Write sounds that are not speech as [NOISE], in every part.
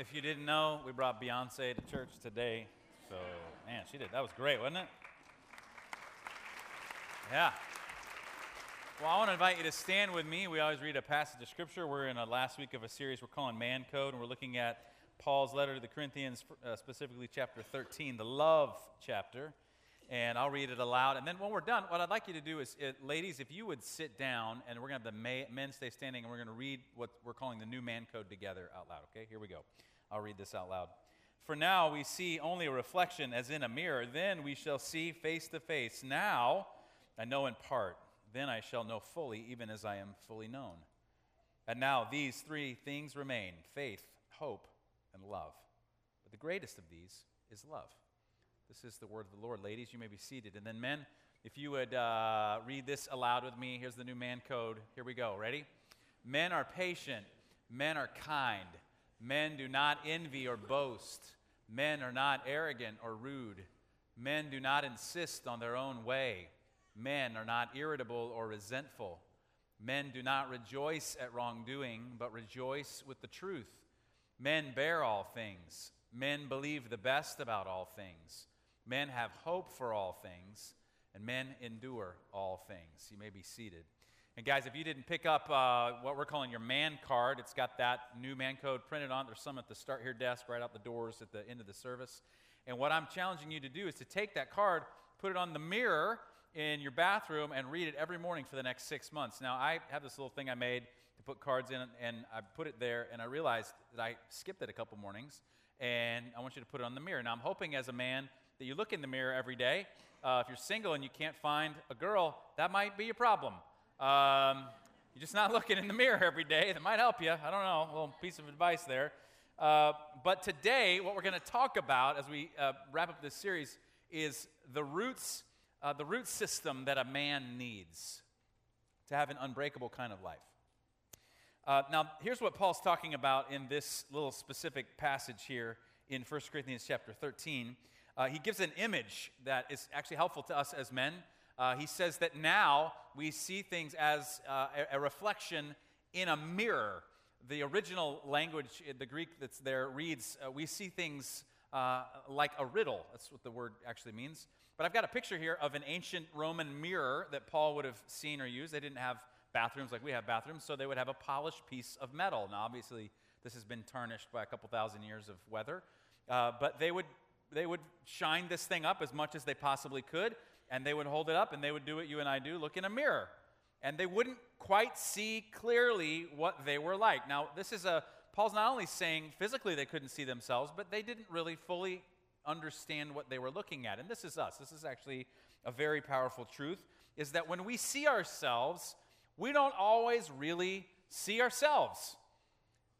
If you didn't know, we brought Beyonce to church today. So, man, she did. That was great, wasn't it? Yeah. Well, I want to invite you to stand with me. We always read a passage of Scripture. We're in a last week of a series we're calling Man Code, and we're looking at Paul's letter to the Corinthians, uh, specifically chapter 13, the love chapter. And I'll read it aloud. And then when we're done, what I'd like you to do is, it, ladies, if you would sit down, and we're going to have the men stay standing, and we're going to read what we're calling the new man code together out loud. Okay, here we go. I'll read this out loud. For now we see only a reflection as in a mirror. Then we shall see face to face. Now I know in part. Then I shall know fully, even as I am fully known. And now these three things remain faith, hope, and love. But the greatest of these is love. This is the word of the Lord. Ladies, you may be seated. And then, men, if you would uh, read this aloud with me, here's the new man code. Here we go. Ready? Men are patient, men are kind, men do not envy or boast, men are not arrogant or rude, men do not insist on their own way, men are not irritable or resentful, men do not rejoice at wrongdoing, but rejoice with the truth. Men bear all things, men believe the best about all things. Men have hope for all things, and men endure all things. You may be seated. And guys, if you didn't pick up uh, what we're calling your man card, it's got that new man code printed on. There's some at the start here desk right out the doors at the end of the service. And what I'm challenging you to do is to take that card, put it on the mirror in your bathroom, and read it every morning for the next six months. Now, I have this little thing I made to put cards in, and I put it there, and I realized that I skipped it a couple mornings, and I want you to put it on the mirror. Now, I'm hoping as a man that you look in the mirror every day. Uh, if you're single and you can't find a girl, that might be a problem. Um, you're just not [LAUGHS] looking in the mirror every day. That might help you. I don't know. A little piece of advice there. Uh, but today, what we're going to talk about as we uh, wrap up this series is the roots, uh, the root system that a man needs to have an unbreakable kind of life. Uh, now, here's what Paul's talking about in this little specific passage here in 1 Corinthians chapter 13 uh, he gives an image that is actually helpful to us as men. Uh, he says that now we see things as uh, a, a, reflection in a mirror. The original language, the Greek that's there, reads, uh, We see things uh, like a riddle. That's what the word actually means. But I've got a picture here of an ancient Roman mirror that Paul would have seen or used. They didn't have bathrooms like we have bathrooms, so they would have a polished piece of metal. Now, obviously, this has been tarnished by a couple thousand years of weather. Uh, but they would they would shine this thing up as much as they possibly could, and they would hold it up, and they would do what you and I do look in a mirror. And they wouldn't quite see clearly what they were like. Now, this is a, Paul's not only saying physically they couldn't see themselves, but they didn't really fully understand what they were looking at. And this is us. This is actually a very powerful truth is that when we see ourselves, we don't always really see ourselves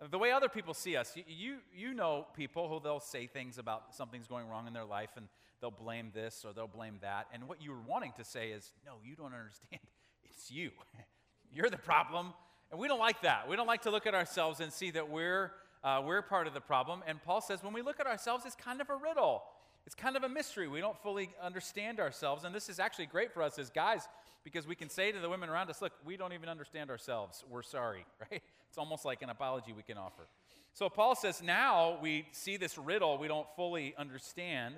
the way other people see us. You, you know people who they'll say things about something's going wrong in their life and they'll blame this or they'll blame that. And what you're wanting to say is, no, you don't understand. [LAUGHS] It's you. [LAUGHS] You're the problem. And we don't like that. We don't like to look at ourselves and see that we're, uh, we're part of the problem. And Paul says when we look at ourselves, it's kind of a riddle. It's kind of a mystery. We don't fully understand ourselves. And this is actually great for us as guys because we can say to the women around us, look, we don't even understand ourselves. We're sorry, [LAUGHS] right? It's almost like an apology we can offer. So Paul says, now we see this riddle we don't fully understand.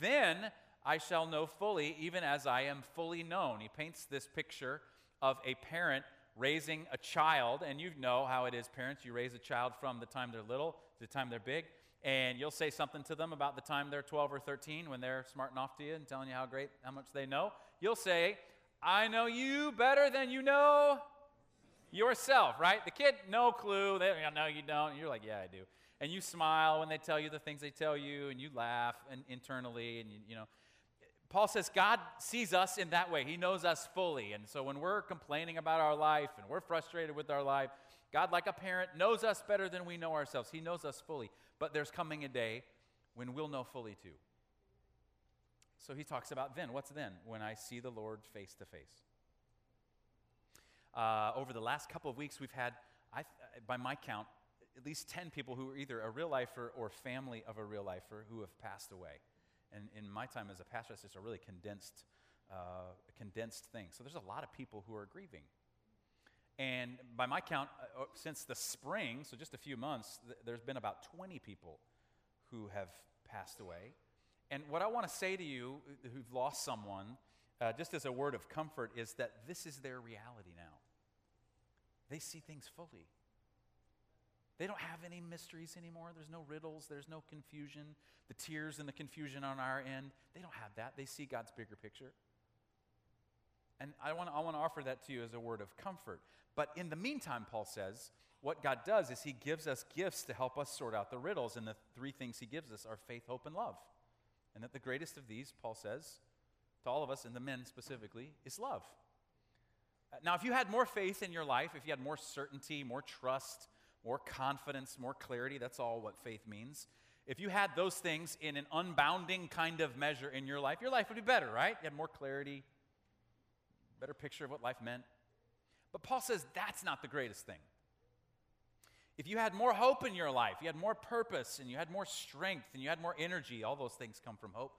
Then I shall know fully, even as I am fully known. He paints this picture of a parent raising a child, and you know how it is, parents. You raise a child from the time they're little to the time they're big, and you'll say something to them about the time they're 12 or 13 when they're smarting off to you and telling you how great, how much they know. You'll say, I know you better than you know yourself, right? The kid, no clue. They know you don't. And you're like, yeah, I do. And you smile when they tell you the things they tell you, and you laugh and internally, and you, you know. Paul says God sees us in that way. He knows us fully. And so when we're complaining about our life and we're frustrated with our life, God, like a parent, knows us better than we know ourselves. He knows us fully. But there's coming a day when we'll know fully too. So he talks about then. What's then? When I see the Lord face to face. Uh, over the last couple of weeks, we've had, I, by my count, at least 10 people who are either a real lifer or family of a real lifer who have passed away. And in my time as a pastor, it's just a really condensed, uh, condensed thing. So there's a lot of people who are grieving. And by my count, uh, uh, since the spring, so just a few months, th- there's been about 20 people who have passed away. And what I want to say to you uh, who've lost someone, uh, just as a word of comfort, is that this is their reality now. They see things fully. They don't have any mysteries anymore. There's no riddles, there's no confusion. The tears and the confusion on our end, they don't have that. They see God's bigger picture. And I want, I to offer that to you as a word of comfort. But in the meantime, Paul says, what God does is he gives us gifts to help us sort out the riddles. And the three things he gives us are faith, hope, and love. And that the greatest of these, Paul says, to all of us, and the men specifically, is love. Uh, now, if you had more faith in your life, if you had more certainty, more trust, more confidence, more clarity. That's all what faith means. If you had those things in an unbounding kind of measure in your life, your life would be better, right? You had more clarity, better picture of what life meant. But Paul says that's not the greatest thing. If you had more hope in your life, you had more purpose, and you had more strength, and you had more energy, all those things come from hope.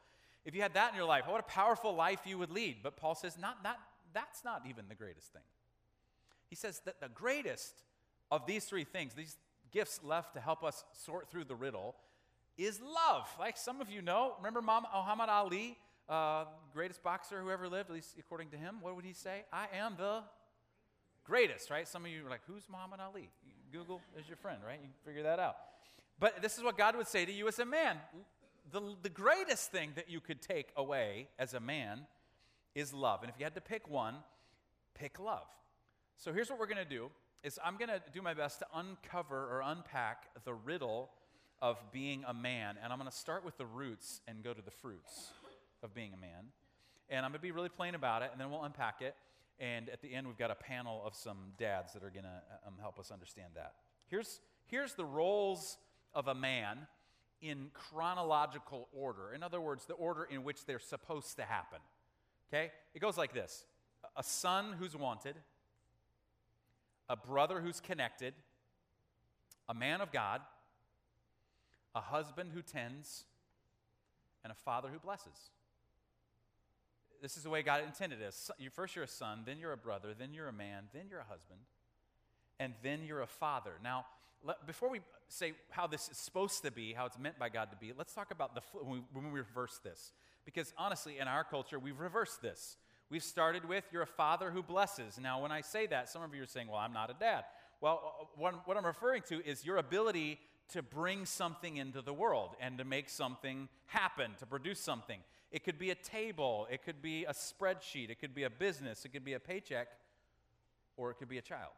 If you had that in your life, what a powerful life you would lead. But Paul says, not, not, that's not even the greatest thing. He says that the greatest of these three things, these gifts left to help us sort through the riddle, is love. Like some of you know, remember Muhammad Ali, uh, greatest boxer who ever lived, at least according to him? What would he say? I am the greatest, right? Some of you are like, who's Muhammad Ali? Google is your friend, right? You figure that out. But this is what God would say to you as a man. The, the greatest thing that you could take away as a man is love. And if you had to pick one, pick love. So here's what we're going to do is I'm going to do my best to uncover or unpack the riddle of being a man. And I'm going to start with the roots and go to the fruits of being a man. And I'm going to be really plain about it, and then we'll unpack it. And at the end, we've got a panel of some dads that are going to um, help us understand that. Here's, here's the roles of a man in chronological order. In other words, the order in which they're supposed to happen. Okay? It goes like this a son who's wanted, a brother who's connected, a man of God, a husband who tends, and a father who blesses. This is the way God intended it. First, you're a son, then you're a brother, then you're a man, then you're a husband, and then you're a father. Now, let, before we say how this is supposed to be, how it's meant by God to be, let's talk about the when we, when we reverse this. Because honestly, in our culture, we've reversed this. We've started with, you're a father who blesses. Now, when I say that, some of you are saying, well, I'm not a dad. Well, uh, what, what I'm referring to is your ability to bring something into the world and to make something happen, to produce something. It could be a table, it could be a spreadsheet, it could be a business, it could be a paycheck, or it could be a child.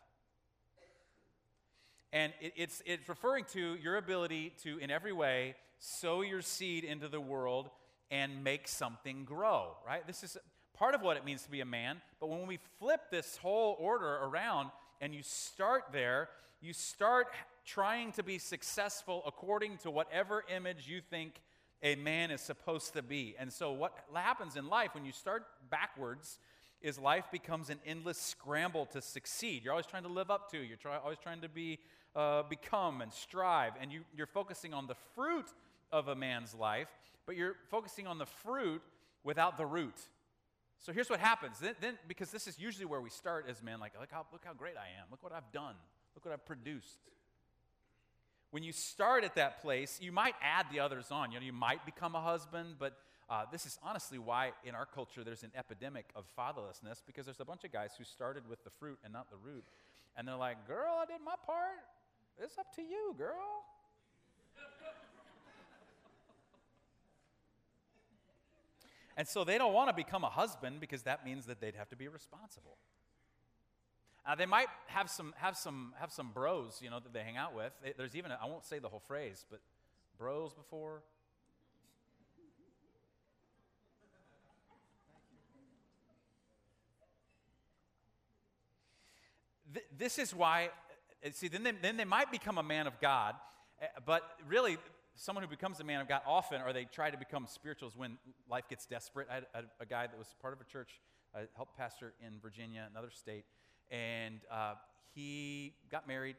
And it, it's, it's referring to your ability to, in every way, sow your seed into the world and make something grow, right? This is part of what it means to be a man. But when we flip this whole order around and you start there, you start trying to be successful according to whatever image you think a man is supposed to be. And so, what happens in life when you start backwards is life becomes an endless scramble to succeed. You're always trying to live up to, you're try, always trying to be, uh, become and strive, and you, you're focusing on the fruit of a man's life, but you're focusing on the fruit without the root. So here's what happens. Then, then, because this is usually where we start as men, like, look how, look how great I am. Look what I've done. Look what I've produced. When you start at that place, you might add the others on. You know, you might become a husband, but uh, this is honestly why in our culture there's an epidemic of fatherlessness because there's a bunch of guys who started with the fruit and not the root. And they're like, girl, I did my part. It's up to you, girl. And so they don't want to become a husband because that means that they'd have to be responsible. Uh, they might have some, have, some, have some bros, you know, that they hang out with. There's even, I won't say the whole phrase, but bros before. this is why, uh, see, then they, then they might become a man of God, uh, but really, someone who becomes a man of God often, or they try to become spirituals when life gets desperate. I had a, a guy that was part of a church, I helped pastor in Virginia, another state, and uh, he got married,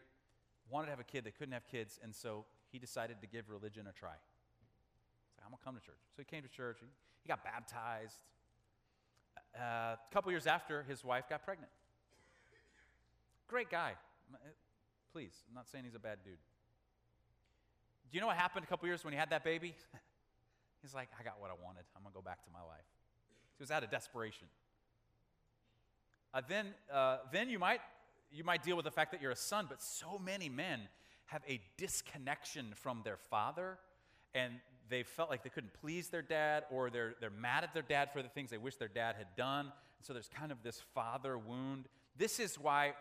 wanted to have a kid, they couldn't have kids, and so he decided to give religion a try. He's like, I'm gonna come to church. So he came to church, he, he got baptized. Uh, a couple years after, his wife got pregnant. Great guy. Please, I'm not saying he's a bad dude. Do you know what happened a couple years when he had that baby? [LAUGHS] he's like, I got what I wanted. I'm going to go back to my life. He was out of desperation. Uh, then, uh, then you might you might deal with the fact that you're a son, but so many men have a disconnection from their father, and they felt like they couldn't please their dad, or they're, they're mad at their dad for the things they wish their dad had done. And so there's kind of this father wound. This is why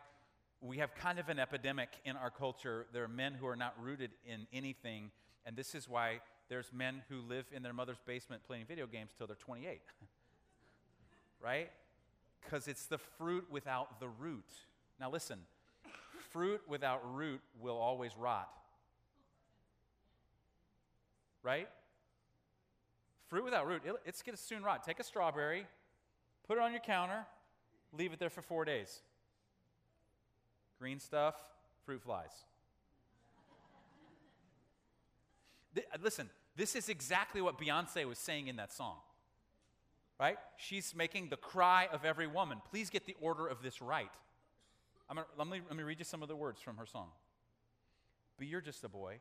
we have kind of an epidemic in our culture. There are men who are not rooted in anything, and this is why there's men who live in their mother's basement playing video games till they're 28. [LAUGHS] right? Because it's the fruit without the root. Now, listen fruit without root will always rot. Right? Fruit without root, it's going to soon rot. Take a strawberry, put it on your counter, leave it there for four days. Green stuff, fruit flies. Listen, this is exactly what Beyonce was saying in that song. Right? She's making the cry of every woman. Please get the order of this right. Gonna, let, me, let me read you some of the words from her song. But you're just a boy.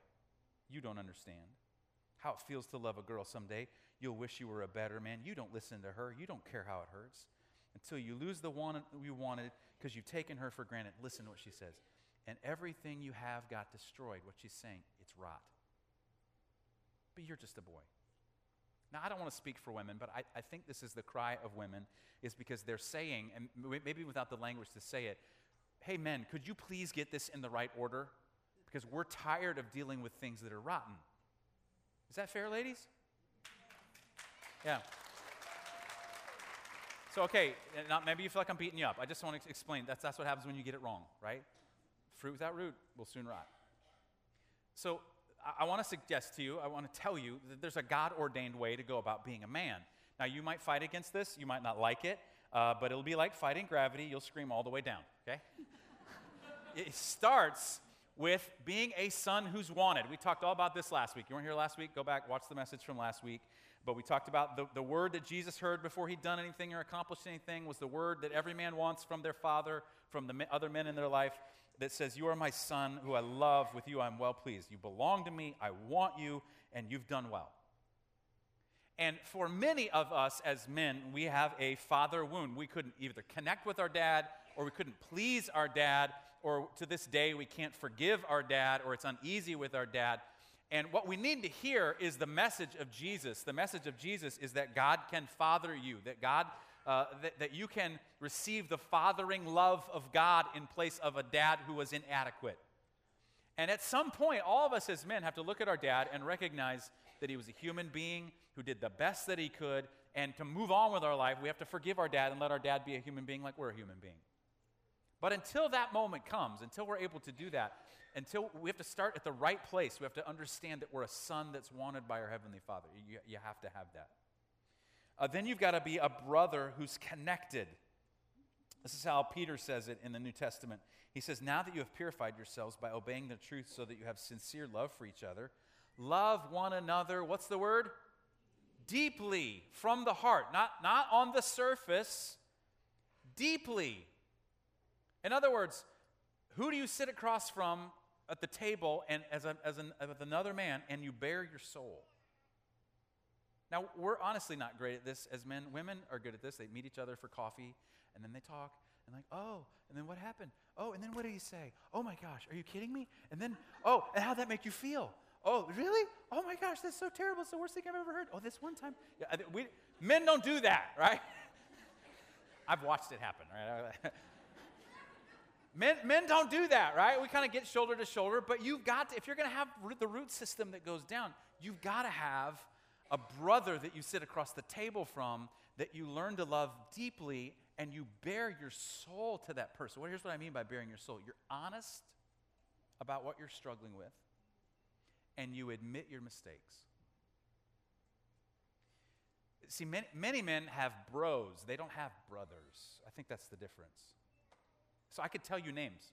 You don't understand how it feels to love a girl someday. You'll wish you were a better man. You don't listen to her. You don't care how it hurts until you lose the one you wanted because you've taken her for granted. Listen to what she says. And everything you have got destroyed. What she's saying, it's rot. But you're just a boy. Now, I don't want to speak for women, but I, I think this is the cry of women, is because they're saying, and maybe without the language to say it, hey, men, could you please get this in the right order? Because we're tired of dealing with things that are rotten. Is that fair, ladies? Yeah. So, okay, maybe you feel like I'm beating you up. I just want to explain that's, that's what happens when you get it wrong, right? Fruit without root will soon rot. So, I, want to suggest to you, I want to tell you that there's a God ordained way to go about being a man. Now, you might fight against this, you might not like it, uh, but it'll be like fighting gravity. You'll scream all the way down, okay? [LAUGHS] it starts with being a son who's wanted. We talked all about this last week. You weren't here last week? Go back, watch the message from last week. But we talked about the, the word that Jesus heard before he'd done anything or accomplished anything was the word that every man wants from their father, from the other men in their life, that says, You are my son who I love. With you I'm well pleased. You belong to me. I want you, and you've done well. And for many of us as men, we have a father wound. We couldn't either connect with our dad, or we couldn't please our dad, or to this day, we can't forgive our dad, or it's uneasy with our dad. And what we need to hear is the message of Jesus. The message of Jesus is that God can father you, that God, uh, that, that you can receive the fathering love of God in place of a dad who was inadequate. And at some point, all of us as men have to look at our dad and recognize that he was a human being who did the best that he could. And to move on with our life, we have to forgive our dad and let our dad be a human being like we're a human being. But until that moment comes, until we're able to do that, until we have to start at the right place, we have to understand that we're a son that's wanted by our Heavenly Father. You, you have to have that. Uh, then you've got to be a brother who's connected. This is how Peter says it in the New Testament. He says, Now that you have purified yourselves by obeying the truth so that you have sincere love for each other, love one another. What's the word? deeply from the heart, not, not on the surface, deeply. In other words, who do you sit across from at the table and as, a, as an, with another man and you bare your soul? Now, we're honestly not great at this as men. Women are good at this. They meet each other for coffee and then they talk and like, oh, and then what happened? Oh, and then what did he say? Oh my gosh, are you kidding me? And then, oh, and how'd that make you feel? Oh, really? Oh my gosh, that's so terrible. It's the worst thing I've ever heard. Oh, this one time. Yeah, we, men don't do that, right? [LAUGHS] I've watched it happen, right? [LAUGHS] men, men don't do that, right? We kind of get shoulder to shoulder, but you've got to, if you're going to have the root system that goes down, you've got to have a brother that you sit across the table from that you learn to love deeply and you bare your soul to that person. Well, here's what I mean by bearing your soul you're honest about what you're struggling with and you admit your mistakes. See, many, many men have bros, they don't have brothers. I think that's the difference. So I could tell you names.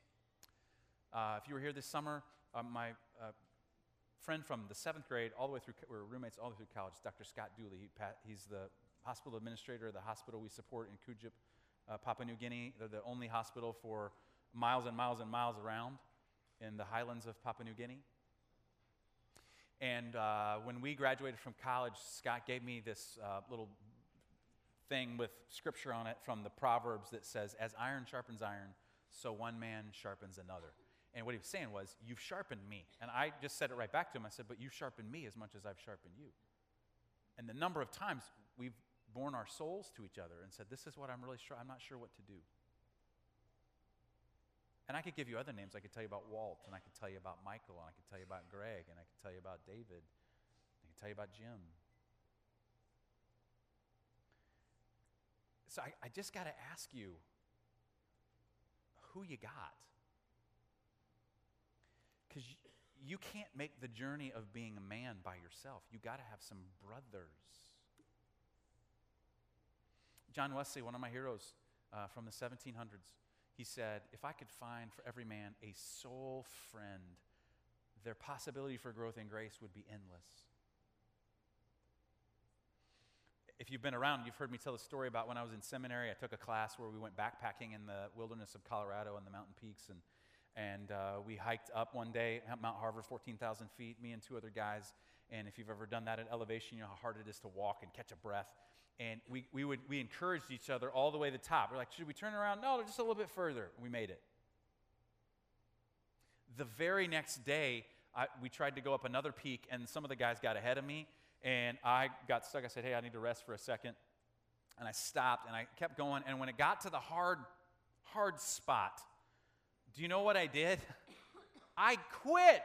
Uh, if you were here this summer, uh, my uh, friend from the seventh grade, all the way through, we were roommates all the way through college, Dr. Scott Dooley. He, he's the hospital administrator of the hospital we support in Kudjip, uh, Papua New Guinea. They're the only hospital for miles and miles and miles around in the highlands of Papua New Guinea. And uh, when we graduated from college, Scott gave me this uh, little thing with scripture on it from the Proverbs that says, As iron sharpens iron, so one man sharpens another. And what he was saying was, You've sharpened me. And I just said it right back to him. I said, But you've sharpened me as much as I've sharpened you. And the number of times we've borne our souls to each other and said, This is what I'm really sure, I'm not sure what to do. And I could give you other names. I could tell you about Walt, and I could tell you about Michael, and I could tell you about Greg, and I could tell you about David, I could tell you about Jim. So I, I just got to ask you who you got. Because you, can't make the journey of being a man by yourself. You got to have some brothers. John Wesley, one of my heroes uh, from the 1700s, he said, If I could find for every man a soul friend, their possibility for growth in grace would be endless. If you've been around, you've heard me tell the story about when I was in seminary. I took a class where we went backpacking in the wilderness of Colorado and the mountain peaks, and, and uh, we hiked up one day, at Mount Harvard, 14,000 feet, me and two other guys. And if you've ever done that at elevation, you know how hard it is to walk and catch a breath and we, we, would, we encouraged each other all the way to the top. We're like, should we turn around? No, just a little bit further. We made it. The very next day, I, we tried to go up another peak, and some of the guys got ahead of me, and I got stuck. I said, hey, I need to rest for a second. And I stopped, and I kept going. And when it got to the hard, hard spot, do you know what I did? [COUGHS] I quit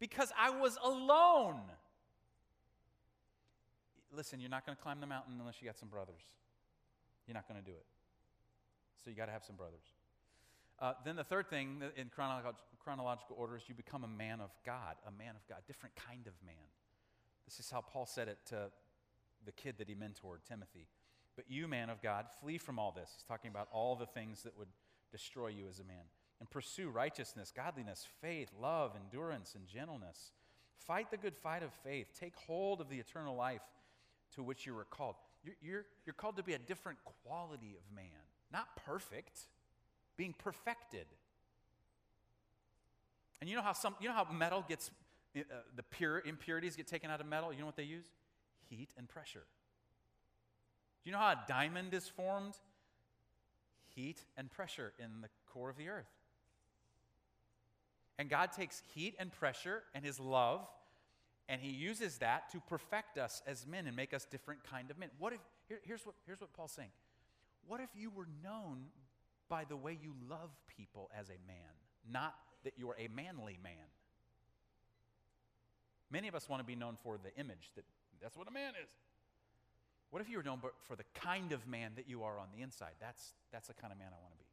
because I was alone listen, you're not going to climb the mountain unless you got some brothers. You're not going to do it. So you got to have some brothers. Uh, then the third thing in chronological, chronological order is you become a man of God, a man of God, different kind of man. This is how Paul said it to the kid that he mentored, Timothy. But you, man of God, flee from all this. He's talking about all the things that would destroy you as a man. And pursue righteousness, godliness, faith, love, endurance, and gentleness. Fight the good fight of faith. Take hold of the eternal life to which you were called. You're, you're, you're called to be a different quality of man, not perfect, being perfected. And you know how some, you know how metal gets, uh, the pure impurities get taken out of metal? You know what they use? Heat and pressure. Do you know how a diamond is formed? Heat and pressure in the core of the earth. And God takes heat and pressure and his love and he uses that to perfect us as men and make us different kind of men. What if, here, here's, what, here's what Paul's saying. What if you were known by the way you love people as a man, not that you're a manly man? Many of us want to be known for the image that that's what a man is. What if you were known for the kind of man that you are on the inside? That's, that's the kind of man I want to be.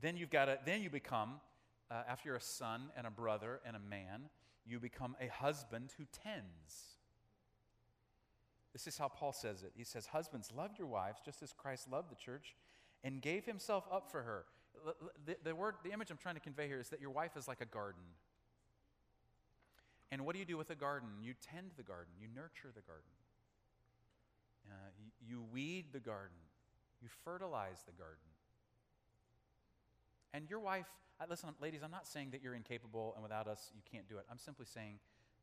Then you've got to, then you become, uh, after you're a son and a brother and a man, you become a husband who tends. This is how Paul says it. He says, Husbands, love your wives just as Christ loved the church and gave himself up for her. The, the, word, the image I'm trying to convey here is that your wife is like a garden. And what do you do with a garden? You tend the garden, you nurture the garden, uh, you, you weed the garden, you fertilize the garden. And your wife listen, ladies, I'm not saying that you're incapable and without us you can't do it. I'm simply saying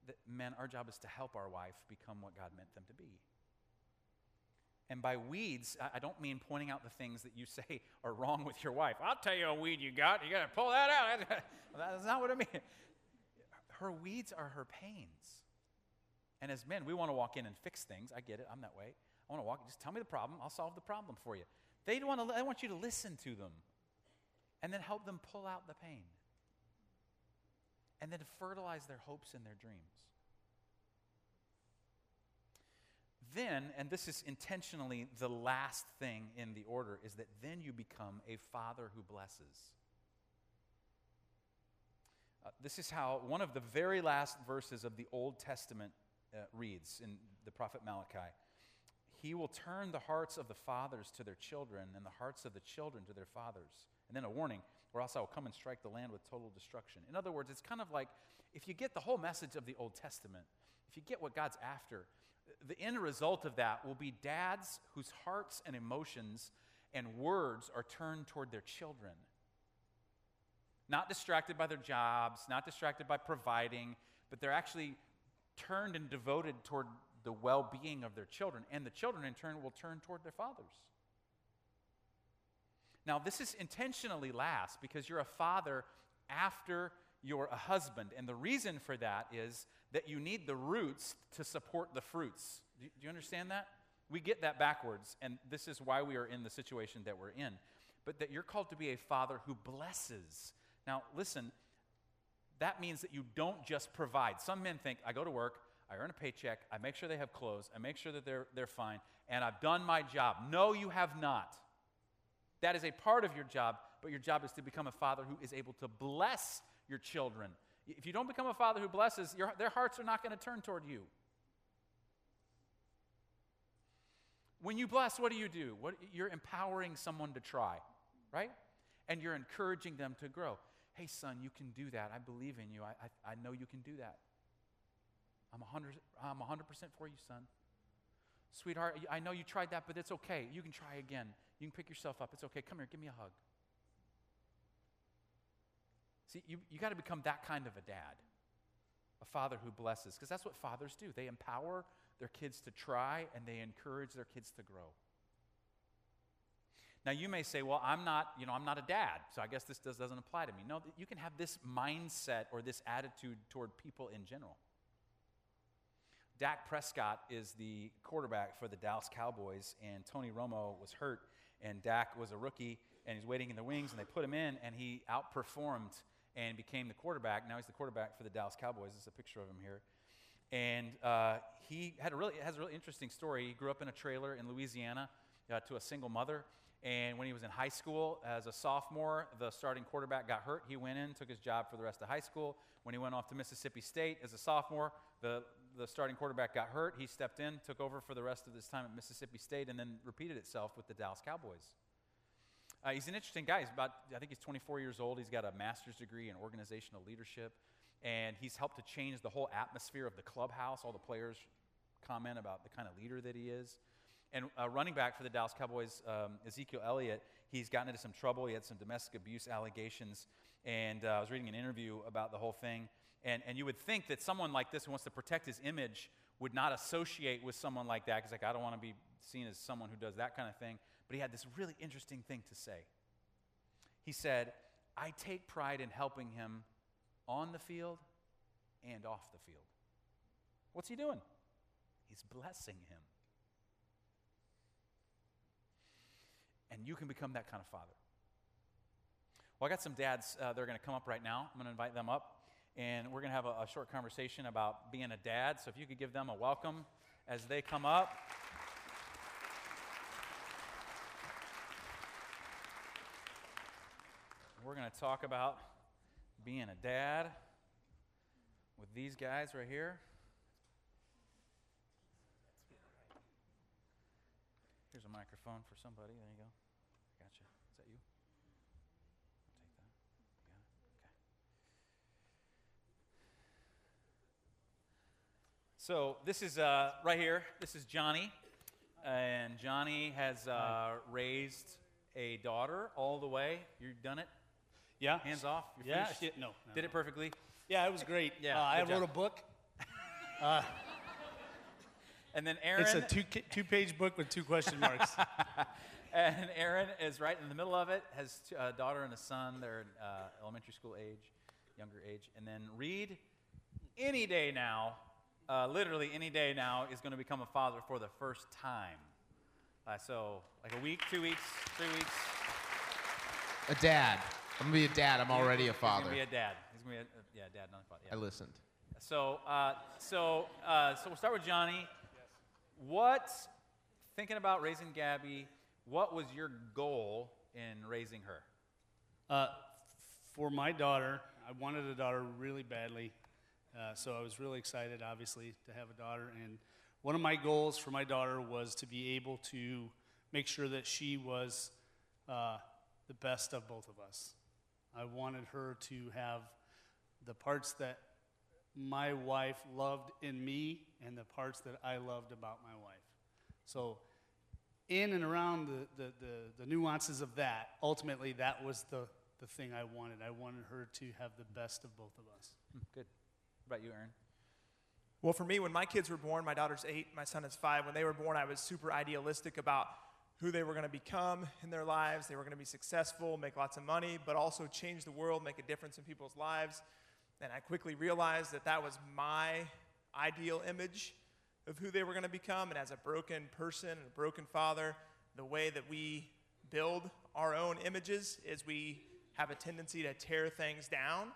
that men, our job is to help our wife become what God meant them to be. And by weeds, I don't mean pointing out the things that you say [LAUGHS] are wrong with your wife. I'll tell you a weed you got. You got to pull that out. [LAUGHS] That's not what I mean. Her weeds are her pains. And as men, we want to walk in and fix things. I get it. I'm that way. I want to walk. Just tell me the problem. I'll solve the problem for you. They want to. I want you to listen to them and then help them pull out the pain. And then fertilize their hopes and their dreams. Then, and this is intentionally the last thing in the order, is that then you become a father who blesses. Uh, this is how one of the very last verses of the Old Testament uh, reads in the prophet Malachi. He will turn the hearts of the fathers to their children and the hearts of the children to their fathers and then a warning, or else I will come and strike the land with total destruction. In other words, it's kind of like if you get the whole message of the Old Testament, if you get what God's after, the end result of that will be dads whose hearts and emotions and words are turned toward their children. Not distracted by their jobs, not distracted by providing, but they're actually turned and devoted toward the well being of their children. And the children, in turn, will turn toward their fathers. Now, this is intentionally last because you're a father after you're a husband. And the reason for that is that you need the roots to support the fruits. Do you, understand that? We get that backwards, and this is why we are in the situation that we're in. But that you're called to be a father who blesses. Now, listen, that means that you don't just provide. Some men think, I go to work, I earn a paycheck, I make sure they have clothes, I make sure that they're, they're fine, and I've done my job. No, you have not. That is a part of your job, but your job is to become a father who is able to bless your children. If you don't become a father who blesses, your, their hearts are not going to turn toward you. When you bless, what do you do? What, you're empowering someone to try, right? And you're encouraging them to grow. Hey, son, you can do that. I believe in you. I, I, I know you can do that. I'm 100, I'm 100% for you, son. Sweetheart, I know you tried that, but it's okay. You can try again. You can pick yourself up. It's okay. Come here, give me a hug. See, you, you got to become that kind of a dad, a father who blesses, because that's what fathers do. They empower their kids to try and they encourage their kids to grow. Now you may say, well, I'm not, you know, I'm not a dad, so I guess this does, doesn't apply to me. No, you can have this mindset or this attitude toward people in general. Dak Prescott is the quarterback for the Dallas Cowboys, and Tony Romo was hurt, and Dak was a rookie, and he's waiting in the wings, and they put him in, and he outperformed and became the quarterback. Now he's the quarterback for the Dallas Cowboys. This is a picture of him here. And uh, he had a really, has a really interesting story. He grew up in a trailer in Louisiana uh, to a single mother. And when he was in high school as a sophomore, the starting quarterback got hurt. He went in, took his job for the rest of high school. When he went off to Mississippi State as a sophomore, the, the starting quarterback got hurt. He stepped in, took over for the rest of his time at Mississippi State, and then repeated itself with the Dallas Cowboys. Uh, he's an interesting guy. He's about, I think he's 24 years old. He's got a master's degree in organizational leadership, and he's helped to change the whole atmosphere of the clubhouse. All the players comment about the kind of leader that he is. And running back for the Dallas Cowboys, um, Ezekiel Elliott, he's gotten into some trouble. He had some domestic abuse allegations. And uh, I was reading an interview about the whole thing. And, and you would think that someone like this who wants to protect his image would not associate with someone like that because, like, I don't want to be seen as someone who does that kind of thing. But he had this really interesting thing to say. He said, I take pride in helping him on the field and off the field. What's he doing? He's blessing him. And you can become that kind of father. Well, I got some dads uh, that are going to come up right now. I'm going to invite them up, and we're going to have a, a short conversation about being a dad. So if you could give them a welcome as they come up. We're going to talk about being a dad with these guys right here. Here's a microphone for somebody. There you go. Gotcha. Is that you? I'll take that. Got it? Okay. So this is uh, right here. This is Johnny, and Johnny has uh, raised a daughter all the way. You've done it yeah. Hands off. You're yeah. No, no, Did it perfectly. Yeah, it was great. Yeah. Uh, I wrote a book. [LAUGHS] Uh, and then Aaron. It's a two two page book with two question [LAUGHS] marks. and Aaron is right in the middle of it. Has a daughter and a son. They're uh, elementary school age, younger age. And then Reed, any day now, uh, literally any day now, is going to become a father for the first time. Uh, so, like a week, two weeks, three weeks. A dad. I'm gonna be a dad. I'm already a father. He's gonna be a dad. He's gonna be a, uh, yeah, dad, not a father. Yeah. I listened. So, uh, so, uh, so we'll start with Johnny. Yes. What, thinking about raising Gabby, what was your goal in raising her? Uh, for my daughter, I wanted a daughter really badly. Uh, so I was really excited, obviously, to have a daughter. And one of my goals for my daughter was to be able to make sure that she was uh, the best of both of us. I wanted her to have the parts that my wife loved in me and the parts that I loved about my wife. So, in and around the, the, the, the nuances of that, ultimately, that was the, the thing I wanted. I wanted her to have the best of both of us. Hmm, Good. About you, Aaron? Well, for me, when my kids were born, my daughter's eight, my son is five. When they were born, I was super idealistic about who they were going to become in their lives. They were going to be successful, make lots of money, but also change the world, make a difference in people's lives. And I quickly realized that that was my ideal image of who they were going to become. And as a broken person and a broken father, the way that we build our own images is we have a tendency to tear things down.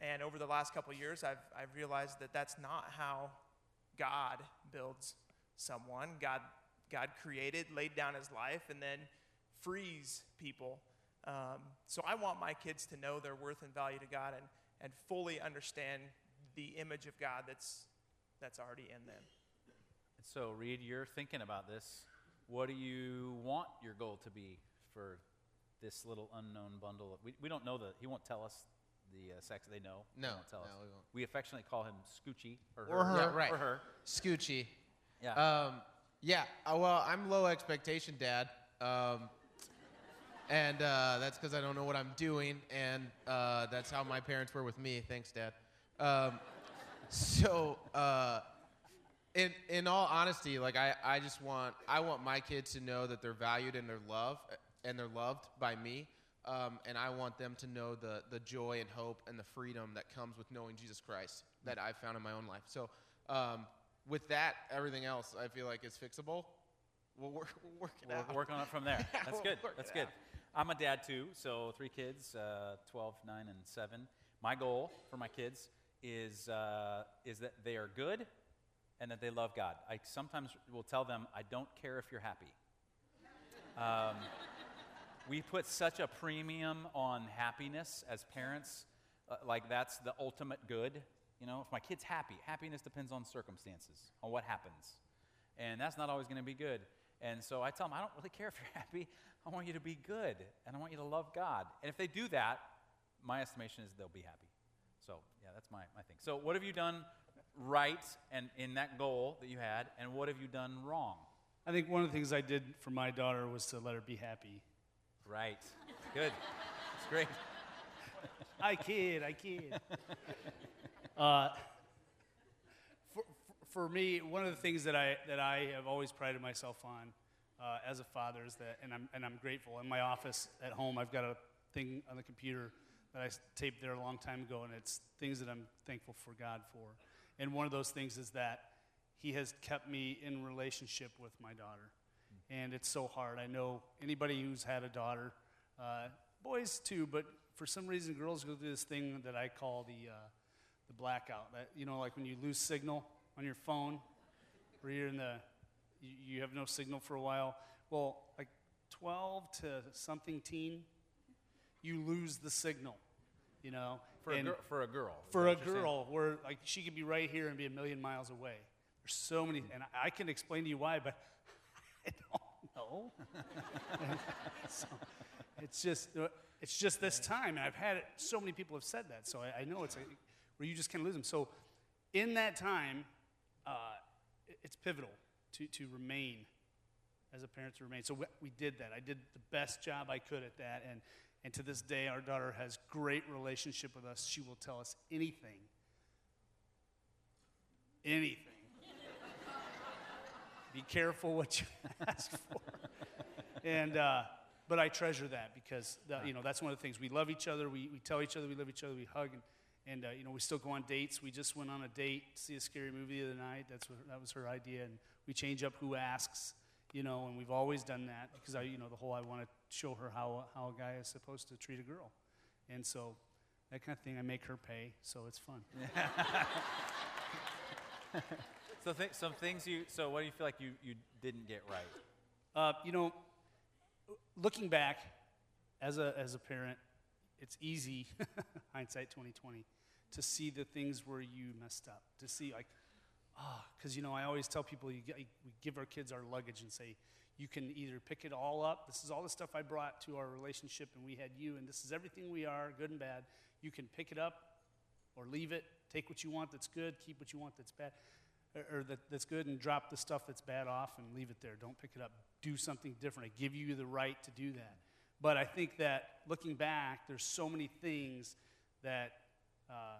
And over the last couple years, I've, I've realized that that's not how God builds someone. God, God created, laid down his life, and then frees people. Um, so I want my kids to know their worth and value to God and, and fully understand the image of God that's, that's already in them. So, Reed, you're thinking about this. What do you want your goal to be for this little unknown bundle? We, we don't know that. he won't tell us the uh, sex. They know. No, won't tell no, us. we won't. Affectionately call him Scoochie or her. Or her. Yeah, right. Or her. Scoochie. Yeah. Um, yeah. Uh, well, I'm low expectation dad. Um, and uh, that's because I don't know what I'm doing, and uh, that's how my parents were with me. Thanks, Dad. Um, so, uh, in in all honesty, like I, I just want I want my kids to know that they're valued and they're loved and they're loved by me. Um, and I want them to know the the joy and hope and the freedom that comes with knowing Jesus Christ that I've found in my own life. So, um, with that, everything else I feel like is fixable. We'll work, [LAUGHS] we'll work it We'll out. work on it from there. [LAUGHS] That's We'll good. That's good. out. I'm a dad too, so three kids, uh, 12, 9, and 7. My goal for my kids is, uh, is that they are good and that they love God. I sometimes will tell them, I don't care if you're happy. Um, we put such a premium on happiness as parents, uh, like that's the ultimate good. You know, if my kid's happy, happiness depends on circumstances, on what happens. And that's not always going to be good. And so I tell them, I don't really care if you're [LAUGHS] happy. I want you to be good, and I want you to love God. And if they do that, my estimation is they'll be happy. So, yeah, that's my, my thing. So, what have you done right and in that goal that you had, and what have you done wrong? I think one of the things I did for my daughter was to let her be happy. Right. Good. It's great. I kid, I kid. [LAUGHS] uh, for, for me, one of the things that I, that I have always prided myself on uh, as a father is that, and I'm, and I'm grateful. In my office at home, I've got a thing on the computer that I taped there a long time ago, and it's things that I'm thankful for God for. And one of those things is that He has kept me in relationship with my daughter. And it's so hard. I know anybody who's had a daughter, uh, boys too, but for some reason, girls go through this thing that I call the, uh, the blackout. That, you know, like when you lose signal on your phone, where you're in the, you, you have no signal for a while. Well, like 12 to something teen, you lose the signal, you know. For, a, gir- for a girl. for a you're saying? girl where like she could be right here and be a million miles away there's so many and i can explain to you why but i so it's just it's just this time and i've had it so many people have said that so i, I know it's where you just of lose them so in that time uh, it's pivotal to, to remain as a parent to remain. So we, we did that. I did the best job I could at that, and and to this day, our daughter has great relationship with us. She will tell us anything, anything. Be careful what you [LAUGHS] ask for. And uh, but I treasure that because you know that's one of the things we love each other. We, we tell each other we love each other. We hug and. And uh, you know we still go on dates. We just went on a date see a scary movie the other night. That's what, that was her idea, and we change up who asks you know, and we've always done that because I, you know, the whole I want to show her how, how a guy is supposed to treat a girl. And so that kind of thing, I make her pay, so it's fun. [LAUGHS] So th- some things you. So what do you feel like you, you didn't get right? Uh, you know, looking back as a, as a parent, it's easy, [LAUGHS] hindsight 2020, to see the things where you messed up. To see, like, ah, because, you know, I always tell people you, get- we give our kids our luggage and say, you can either pick it all up. This is all the stuff I brought to our relationship, and we had you, and this is everything we are, good and bad. You can pick it up or leave it. Take what you want that's good, keep what you want that's bad, or, that, that's good, and drop the stuff that's bad off and leave it there. Don't pick it up. do something different. I give you the right to do that. But I think that looking back, there's so many things that uh,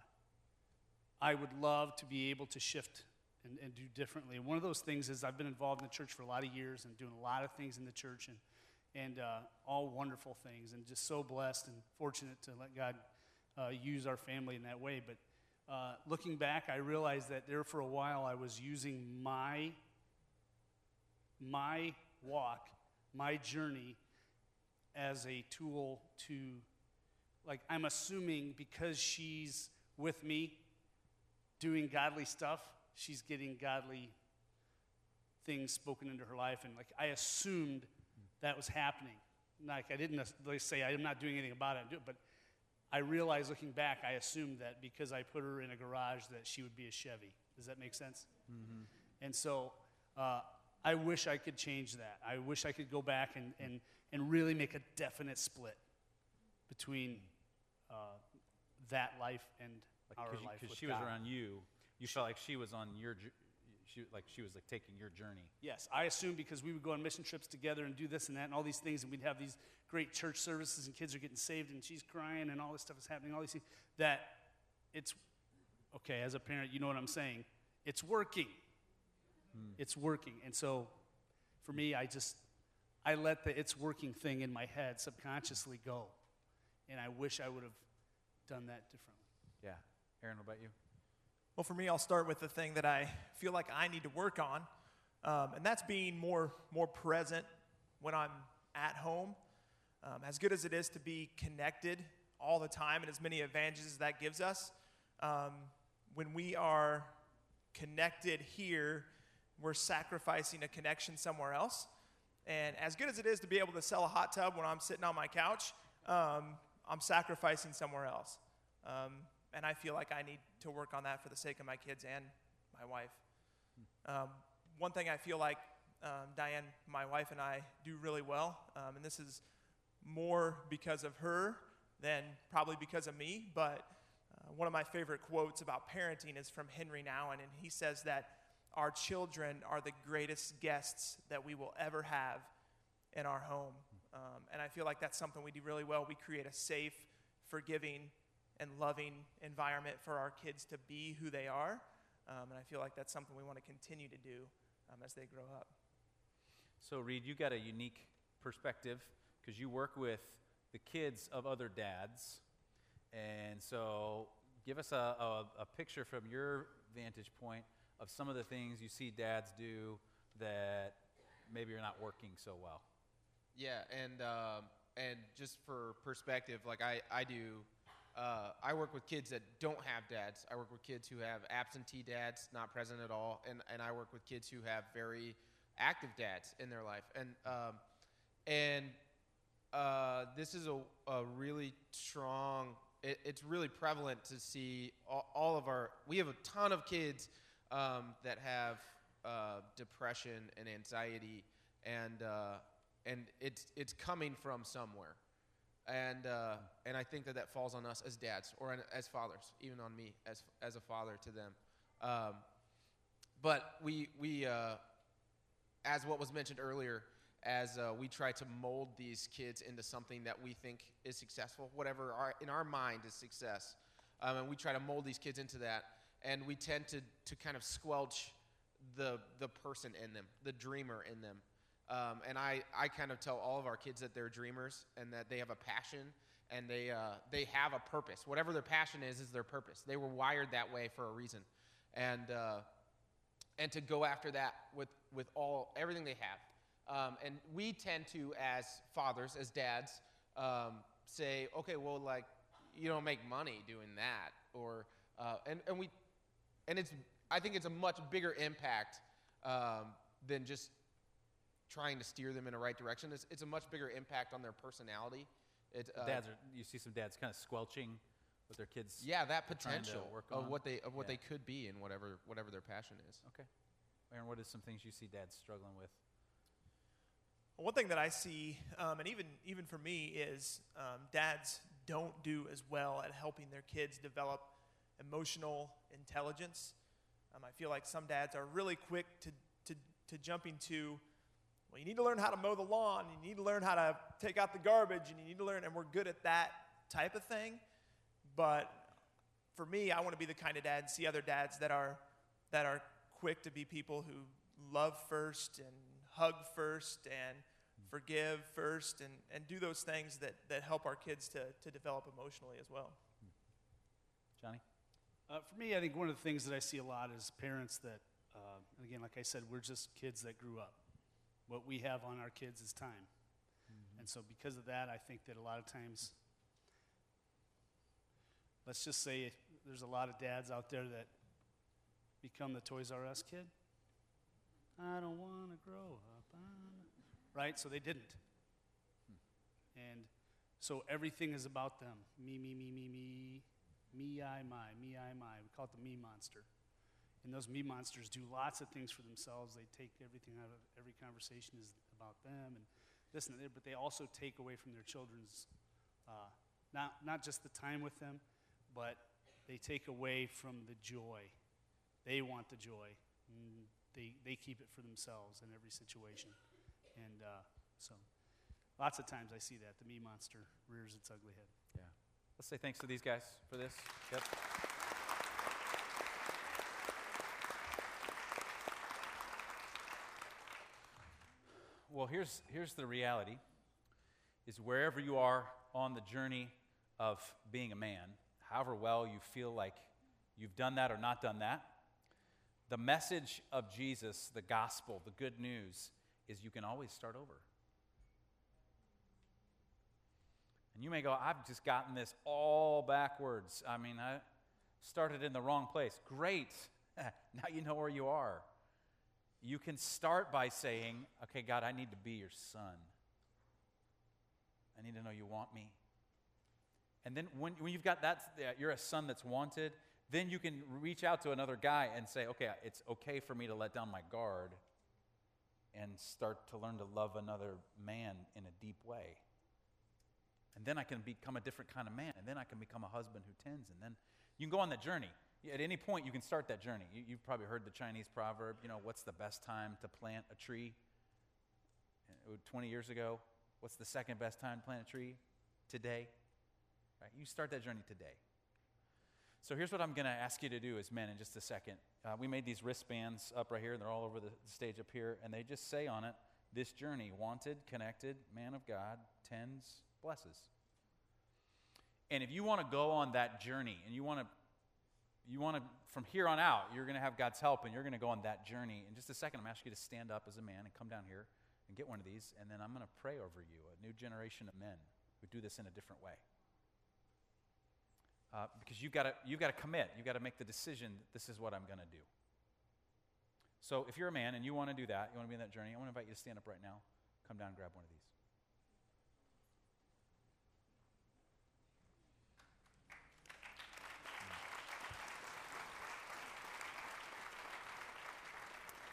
I would love to be able to shift and, and do differently. One of those things is I've been involved in the church for a lot of years and doing a lot of things in the church and, and uh, all wonderful things and just so blessed and fortunate to let God uh, use our family in that way. But uh, looking back, I realized that there for a while I was using my my walk, my journey as a tool to like I'm assuming because she's with me doing godly stuff, she's getting godly things spoken into her life and like I assumed that was happening. Like I didn't necessarily say I'm not doing anything about it, but I realized looking back, I assumed that because I put her in a garage that she would be a Chevy. Does that make sense? Mm-hmm. And so uh, I wish I could change that. I wish I could go back and, and, and really make a definite split between uh, that life and Like, our life. cause with she was around you, you felt like she was on your, she, like she was like taking your journey. Yes, I assumed because we would go on mission trips together and do this and that and all these things, and we'd have these great church services, and kids are getting saved, and she's crying, and all this stuff is happening, all these things, that it's okay, as a parent, you know what I'm saying. It's working. Hmm. It's working. And so for me, I just, I let the it's working thing in my head subconsciously go. And I wish I would have done that differently. Yeah. Aaron, what about you? Well, for me, I'll start with the thing that I feel like I need to work on, um, and that's being more more present when I'm at home. Um, as good as it is to be connected all the time, and as many advantages as that gives us, um, when we are connected here, we're sacrificing a connection somewhere else. And as good as it is to be able to sell a hot tub when I'm sitting on my couch, um, I'm sacrificing somewhere else. Um, and I feel like I need to work on that for the sake of my kids and my wife. Um, one thing I feel like um, Diane, my wife, and I do really well, um, and this is more because of her than probably because of me, but uh, one of my favorite quotes about parenting is from Henri Nouwen, and he says that our children are the greatest guests that we will ever have in our home. Um, and I feel like that's something we do really well. We create a safe, forgiving, and loving environment for our kids to be who they are. Um, and I feel like that's something we want to continue to do um, as they grow up. So, Reed, you got a unique perspective because you work with the kids of other dads. And so, give us a, a, a picture from your vantage point of some of the things you see dads do that maybe are not working so well. Yeah, and um, and just for perspective, like I I do, uh, I work with kids that don't have dads. I work with kids who have absentee dads, not present at all, and and I work with kids who have very active dads in their life, and um, and uh, this is a, a really strong. It, it's really prevalent to see all, all of our. We have a ton of kids um, that have uh, depression and anxiety, and uh, and it's it's coming from somewhere, and uh, and I think that that falls on us as dads or as fathers, even on me as as a father to them. Um, but we we uh, as what was mentioned earlier, as uh, we try to mold these kids into something that we think is successful, whatever our, in our mind is success, um, and we try to mold these kids into that, and we tend to to kind of squelch the the person in them, the dreamer in them. Um, and I, I kind of tell all of our kids that they're dreamers and that they have a passion and they, uh, they have a purpose. Whatever their passion is, is their purpose. They were wired that way for a reason. And, uh, and to go after that with, with all, everything they have. Um, and we tend to, as fathers, as dads, um, say, okay, well, like, you don't make money doing that. Or, uh, and, and we, and it's, I think it's a much bigger impact um, than just trying to steer them in the right direction. It's, it's a much bigger impact on their personality. It, uh, dads are, you see some dads kind of squelching with their kids. yeah, that potential work of on. what they of what Yeah. they could be and whatever whatever their passion is. Okay. Aaron, what are some things you see dads struggling with? One thing that I see, um, and even even for me, is um, dads don't do as well at helping their kids develop emotional intelligence. Um, I feel like some dads are really quick to, to, to jumping to Well, you need to learn how to mow the lawn, you need to learn how to take out the garbage, and you need to learn, and we're good at that type of thing. But for me, I want to be the kind of dad, and see other dads that are that are quick to be people who love first and hug first and forgive first and, and do those things that, that help our kids to, to develop emotionally as well. Johnny? Uh, for me, I think one of the things that I see a lot is parents that, uh, again, like I said, we're just kids that grew up. What we have on our kids is time. Mm-hmm. And so, because of that, I think that a lot of times, let's just say there's a lot of dads out there that become the Toys R Us kid. I don't want to grow up. Right? So they didn't. Hmm. And so everything is about them. Me, me, me, me, me. Me, I, my. Me, I, my. We call it the me monster. And those me monsters do lots of things for themselves. They take everything out of every conversation is about them and this and that, but they also take away from their children's, uh, not, not just the time with them, but they take away from the joy. They want the joy. And they, they keep it for themselves in every situation. And uh, so lots of times I see that. The me monster rears its ugly head. Yeah. Let's say thanks to these guys for this. Yep. Well, here's, here's the reality is wherever you are on the journey of being a man, however well you feel like you've done that or not done that, the message of Jesus, the gospel, the good news, is you can always start over. And you may go, I've just gotten this all backwards. I mean, I started in the wrong place. Great. [LAUGHS] now you know where you are. You can start by saying, Okay, God, I need to be your son. I need to know you want me. And then when, when you've got that, you're a son that's wanted, then you can reach out to another guy and say, Okay, it's okay for me to let down my guard and start to learn to love another man in a deep way. And then I can become a different kind of man. And then I can become a husband who tends. And then you can go on that journey. At any point, you can start that journey. You, have probably heard the Chinese proverb, you know, what's the best time to plant a tree? Uh, 20 years ago. What's the second best time to plant a tree? Today. Right? You start that journey today. So here's what I'm going to ask you to do as men in just a second. Uh, we made these wristbands up right here. They're all over the stage up here. And they just say on it, this journey, wanted, connected, man of God, tends, blesses. And if you want to go on that journey and you want to you want to from here on out you're going to have god's help and you're going to go on that journey. In just a second i'm asking you to stand up as a man and come down here and get one of these and then i'm going to pray over you a new generation of men who do this in a different way. Uh, because you've got to you've got to commit. You've got to make the decision that this is what i'm going to do. So if you're a man and you want to do that you want to be on that journey i want to invite you to stand up right now. Come down and grab one of these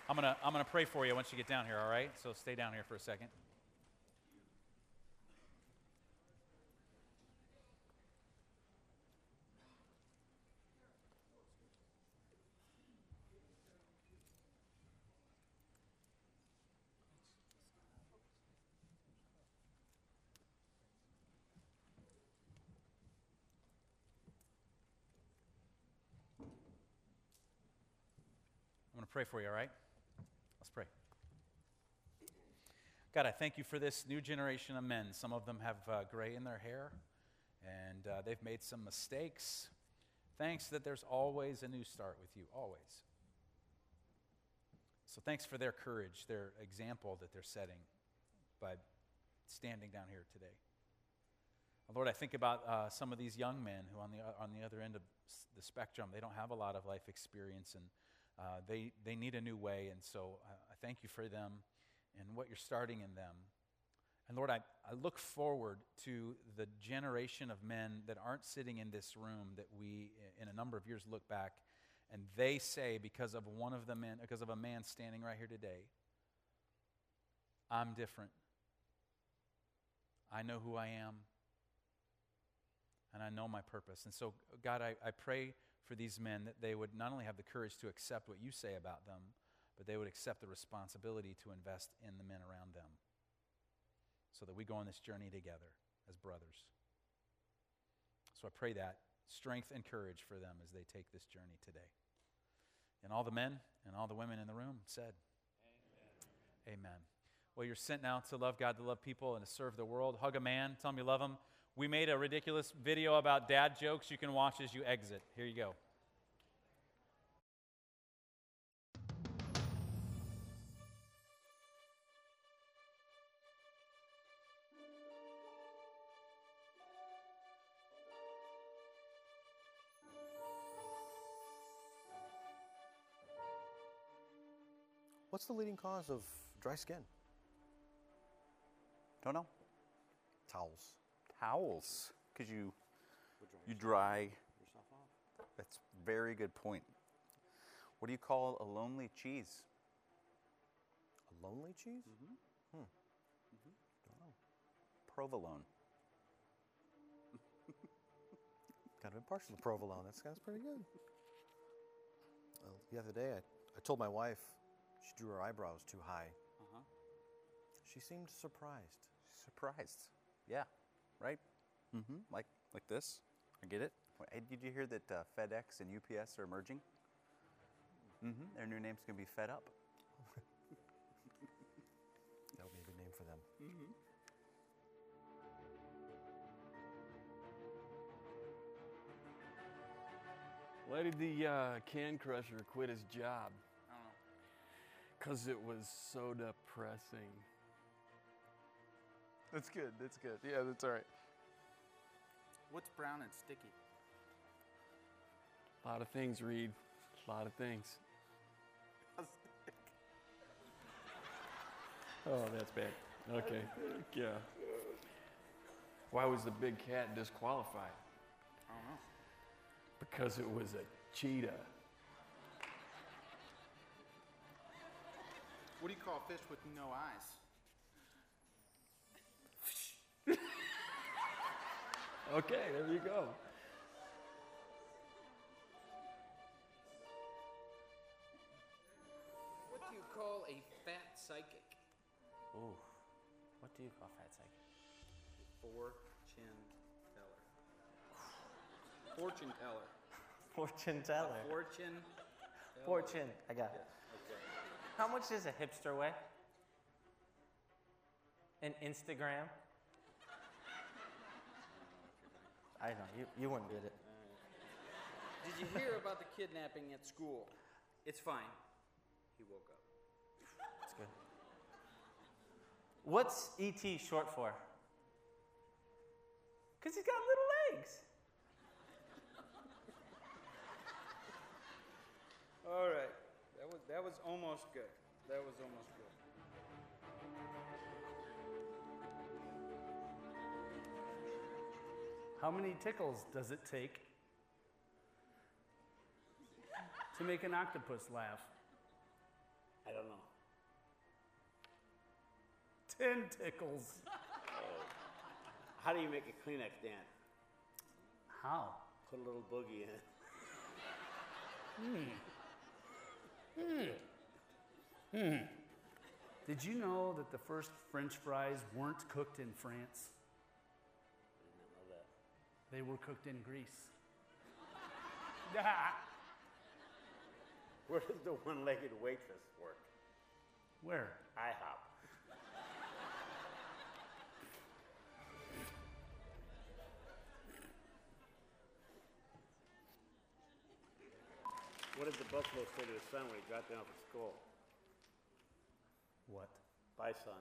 I'm going to I'm going to pray for you once you get down here, all right? So stay down here for a second. I'm going to pray for you, all right? Pray. God, I thank you for this new generation of men. Some of them have uh, gray in their hair, and uh, they've made some mistakes. Thanks that there's always a new start with you, always. So thanks for their courage, their example that they're setting by standing down here today. Lord, I think about uh, some of these young men who, on the, on the other end of the spectrum, they don't have a lot of life experience and uh, they, they need a new way, and so I, thank you for them and what you're starting in them. And Lord, I, I look forward to the generation of men that aren't sitting in this room that we, in a number of years, look back and they say, because of one of the men, because of a man standing right here today, I'm different. I know who I am, and I know my purpose. And so, God, I, I pray for these men that they would not only have the courage to accept what you say about them, but they would accept the responsibility to invest in the men around them so that we go on this journey together as brothers. So I pray that strength and courage for them as they take this journey today. And all the men and all the women in the room said, Amen. Amen. Well, you're sent now to love God, to love people, and to serve the world. Hug a man, tell him you love him. We made a ridiculous video about dad jokes you can watch as you exit. Here you go. What's the leading cause of dry skin? Don't know. Towels. Towels, because you you dry. That's a very good point. What do you call a lonely cheese? A lonely cheese? Mm-hmm. Hmm. Mm-hmm. Provolone. Kind of impartial to provolone. That's, that's pretty good. Well, the other day, I, I told my wife she drew her eyebrows too high. Uh-huh. She seemed surprised. Surprised. Yeah, right? Mm-hmm. Like like this. I get it. Did you hear that uh, FedEx and UPS are merging? Mm-hmm. Their new name's gonna be Fed Up. [LAUGHS] That would be a good name for them. Why did the uh, can crusher quit his job? I don't know. Because it was so depressing. That's good. That's good. Yeah, that's all right. What's brown and sticky? A lot of things, Reed. A lot of things. [LAUGHS] Oh, that's bad. Okay. Yeah. Why was the big cat disqualified? I don't know. Because it was a cheetah. What do you call a fish with no eyes? Okay, there you go. What do you call a fat psychic? Ooh, what do you call fat psychic? Fortune teller. Fortune teller. Fortune teller. Fortune. Fortune. I got it. Okay. How much does a hipster weigh? An Instagram? I know, you, you wouldn't get it. Did you hear about the kidnapping at school? It's fine. He woke up. That's good. What's ET short for? Because he's got little legs. All right. That was that was almost good. That was almost good. How many tickles does it take to make an octopus laugh? I don't know. Ten tickles. Oh. How do you make a Kleenex dance? How? Put a little boogie in it. Did you know that the first French fries weren't cooked in France? They were cooked in Greece. [LAUGHS] Where does the one-legged waitress work? Where? IHOP. What did the buffalo say to his son when he got down from school? What? Bye, son.